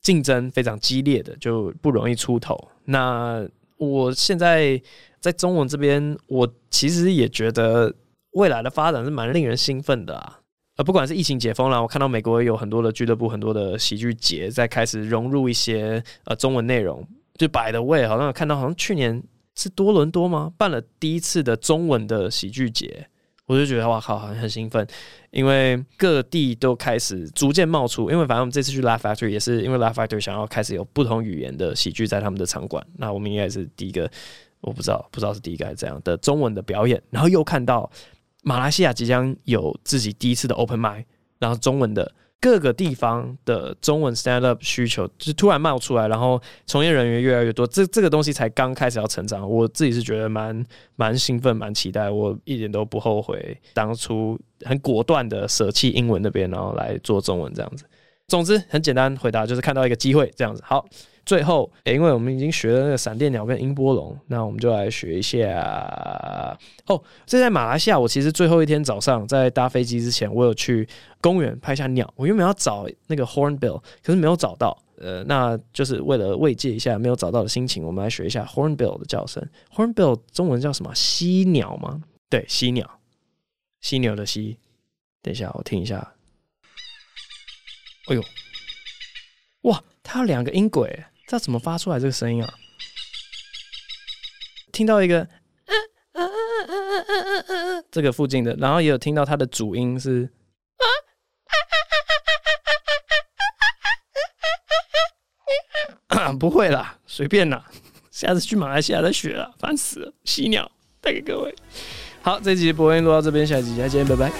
竞争非常激烈的，就不容易出头。那我现在在中文这边，我其实也觉得未来的发展是蛮令人兴奋的啊。呃，不管是疫情解封了，我看到美国有很多的俱乐部，很多的喜剧节在开始融入一些呃中文内容。就 by the way，好像看到，好像去年是多伦多吗？办了第一次的中文的喜剧节，我就觉得哇靠，好像很兴奋，因为各地都开始逐渐冒出。因为反正我们这次去 Laugh Factory 也是因为 Laugh Factory 想要开始有不同语言的喜剧在他们的场馆，那我们应该是第一个，我不知道不知道是第一个还是怎样的中文的表演，然后又看到。马来西亚即将有自己第一次的 Open Mic，然后中文的各个地方的中文 Stand Up 需求就突然冒出来，然后从业人员越来越多，这这个东西才刚开始要成长。我自己是觉得蛮蛮兴奋、蛮期待，我一点都不后悔当初很果断的舍弃英文那边，然后来做中文这样子。总之很简单回答，就是看到一个机会这样子。好。最后，欸，因为我们已经学了那个闪电鸟跟音波龙，那我们就来学一下哦。这在马来西亚，我其实最后一天早上在搭飞机之前，我有去公园拍下鸟。我原本要找那个 hornbill，可是没有找到。呃，那就是为了慰藉一下没有找到的心情，我们来学一下 hornbill 的叫声。hornbill 中文叫什么？犀鸟吗？对，犀鸟，犀牛的犀。等一下，我听一下。哎呦，哇，它有两个音轨。这怎么发出来这个声音啊？听到一个，这个附近的，然后也有听到它的主音是，[LAUGHS] 不会啦，随便啦，下次去马来西亚再学啦，烦死了，犀鸟带给各位。好，这集播音录到这边，下集再见，拜拜。